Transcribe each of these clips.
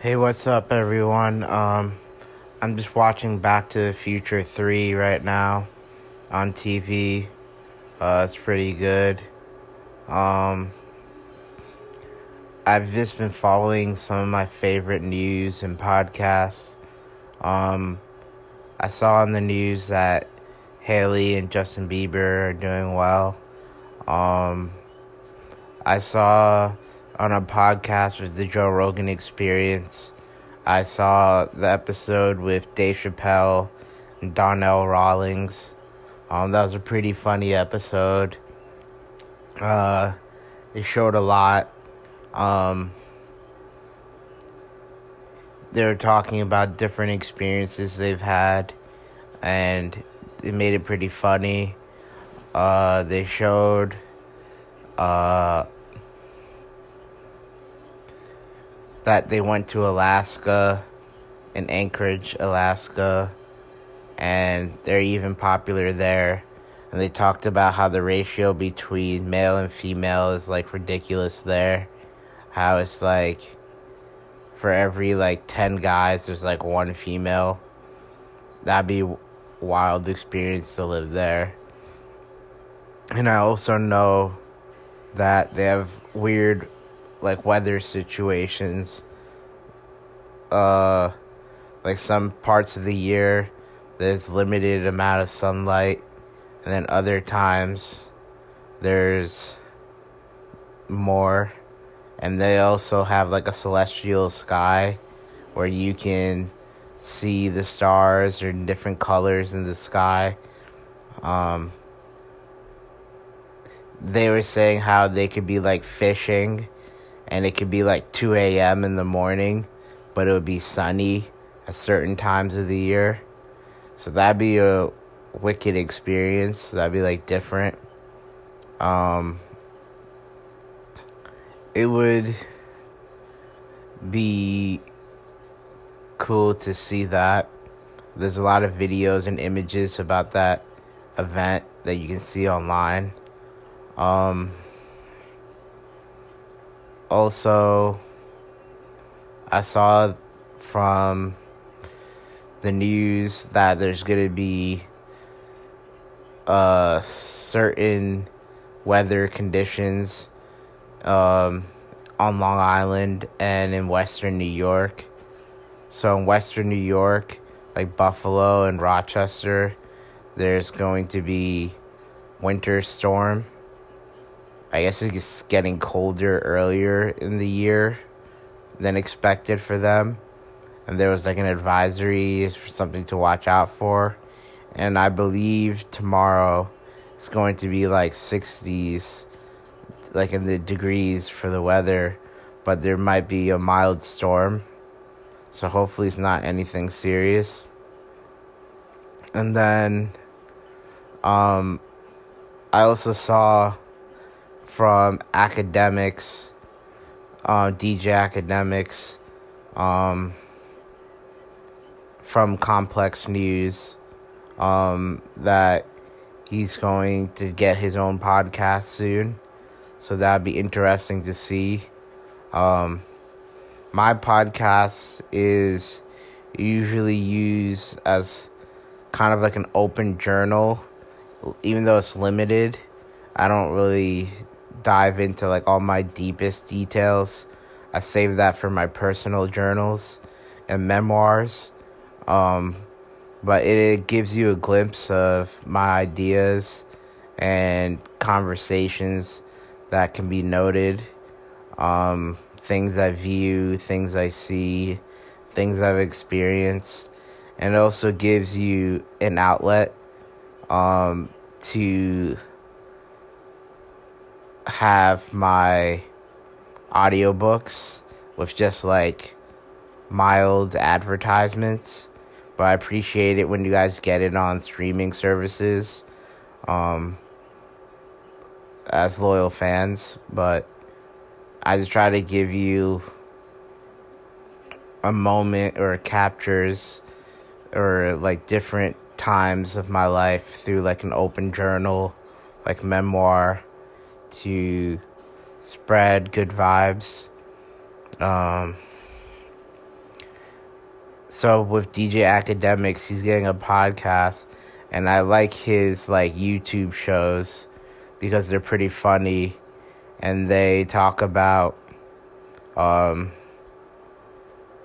Hey, what's up, everyone? Um, I'm just watching Back to the Future 3 right now on TV. Uh, it's pretty good. Um, I've just been following some of my favorite news and podcasts. Um, I saw in the news that Hailey and Justin Bieber are doing well. Um, I saw on a podcast with the Joe Rogan Experience. I saw the episode with Dave Chappelle and Donnell Rawlings. Um, that was a pretty funny episode. Uh, it showed a lot. Um, they were talking about different experiences they've had, and it made it pretty funny. Uh, they showed uh, that they went to Alaska, in Anchorage, Alaska, and they're even popular there. And they talked about how the ratio between male and female is like ridiculous there. How it's like for every like 10 guys, there's like one female. That'd be wild experience to live there. And I also know that they have weird like weather situations. Uh, like some parts of the year, there's limited amount of sunlight, and then other times there's more. And they also have like a celestial sky where you can see the stars or different colors in the sky. Um, they were saying how they could be like fishing and it could be like 2 a.m. in the morning, but it would be sunny at certain times of the year. So that'd be a wicked experience. That'd be like different. Um, it would be cool to see that. There's a lot of videos and images about that event that you can see online. Um, also, I saw from the news that there's going to be uh, certain weather conditions um, on Long Island and in Western New York. So, in Western New York, like Buffalo and Rochester, there's going to be winter storm I guess it's getting colder earlier in the year than expected for them. And there was like an advisory for something to watch out for. And I believe tomorrow it's going to be like 60s, like in the degrees for the weather. But there might be a mild storm. So hopefully it's not anything serious. And then um, I also saw from Akademiks, uh, DJ Akademiks, um, from Complex News, um, that he's going to get his own podcast soon. So that'd be interesting to see. Um, my podcast is usually used as kind of like an open journal, even though it's limited. I don't really dive into like all my deepest details. I save that for my personal journals and memoirs. Um, but it, it gives you a glimpse of my ideas and conversations that can be noted. Um, things I view, things I see, things I've experienced. And it also gives you an outlet um, to have my audiobooks with just like mild advertisements but i appreciate it when you guys get it on streaming services um as loyal fans but i just try to give you a moment or captures or like different times of my life through like an open journal like memoir to spread good vibes. Um, so with DJ Akademiks, he's getting a podcast, and I like his like YouTube shows because they're pretty funny, and they talk about um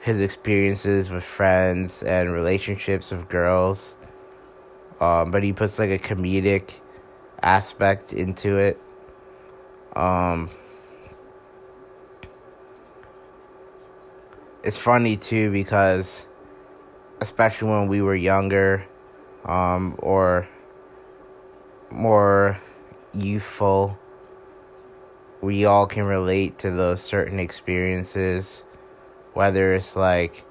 his experiences with friends and relationships with girls. Um, but he puts like a comedic aspect into it. Um, it's funny too because especially when we were younger um, or more youthful we all can relate to those certain experiences whether it's like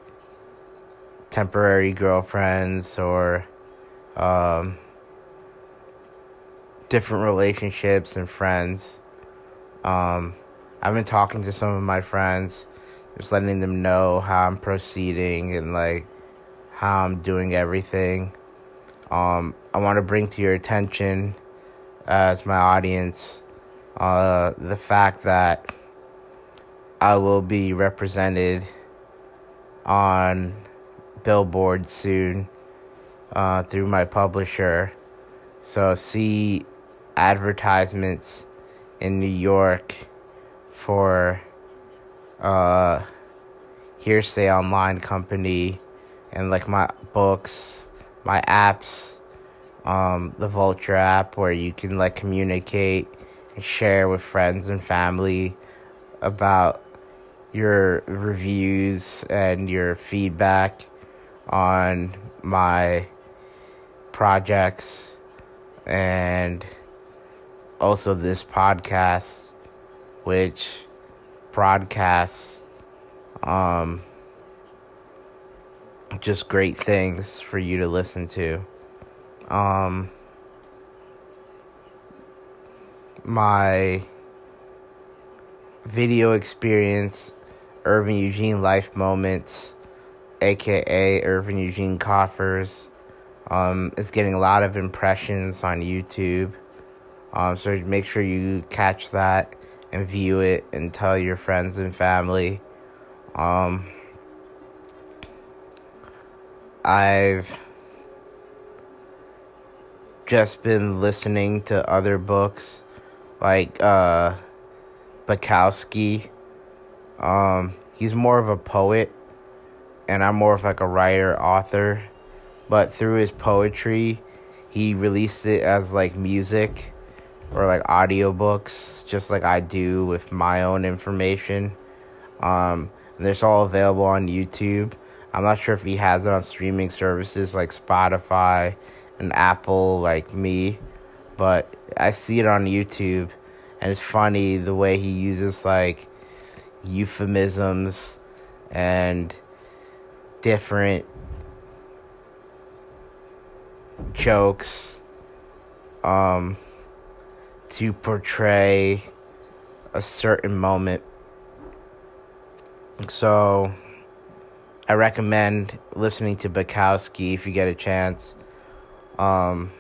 temporary girlfriends or um, different relationships and friends um, i've been talking to some of my friends just letting them know how I'm proceeding and like how I'm doing everything. Um, I want to bring to your attention, as my audience, uh, the fact that I will be represented on Billboard soon uh, through my publisher. So see advertisements in New York for uh, Hearsay Online Company and like my books, my apps, um, the Vulture app where you can like communicate and share with friends and family about your reviews and your feedback on my projects and also this podcast which broadcasts um, just great things for you to listen to. Um, my video experience, Irvin Eugene Life Moments, aka Irvin Eugene Coffers, um, is getting a lot of impressions on YouTube. Um, so make sure you catch that and view it and tell your friends and family. Um, I've just been listening to other books like uh, Bukowski. Um, he's more of a poet, and I'm more of like a writer author. But through his poetry, he released it as like music or like audiobooks just like I do with my own information. Um, and it's all available on YouTube. I'm not sure if he has it on streaming services like Spotify and Apple like me, but I see it on YouTube and it's funny the way he uses like euphemisms and different jokes um to portray a certain moment. So I recommend listening to Bukowski if you get a chance. Um,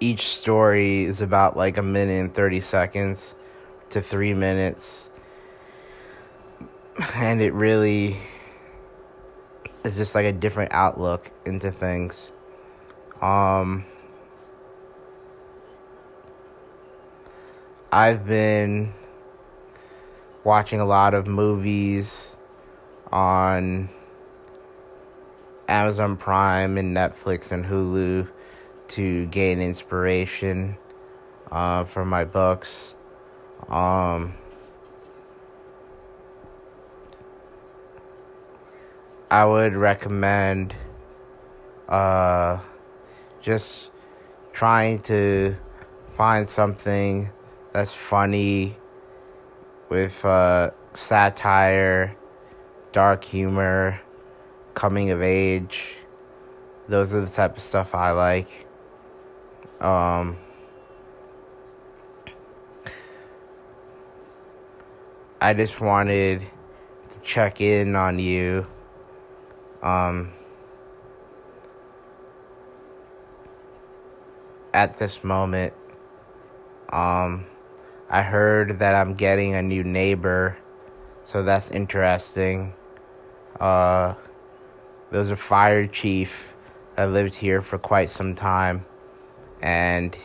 each story is about like a minute and 30 seconds to three minutes. And it really is just like a different outlook into things. Um, I've been watching a lot of movies on Amazon Prime and Netflix and Hulu to gain inspiration uh, for my books. Um, I would recommend uh, just trying to find something that's funny with uh, satire, dark humor, coming of age. Those are the type of stuff I like. Um, I just wanted to check in on you. Um, at this moment. Um, I heard that I'm getting a new neighbor, so that's interesting. Uh, there was a fire chief that lived here for quite some time, and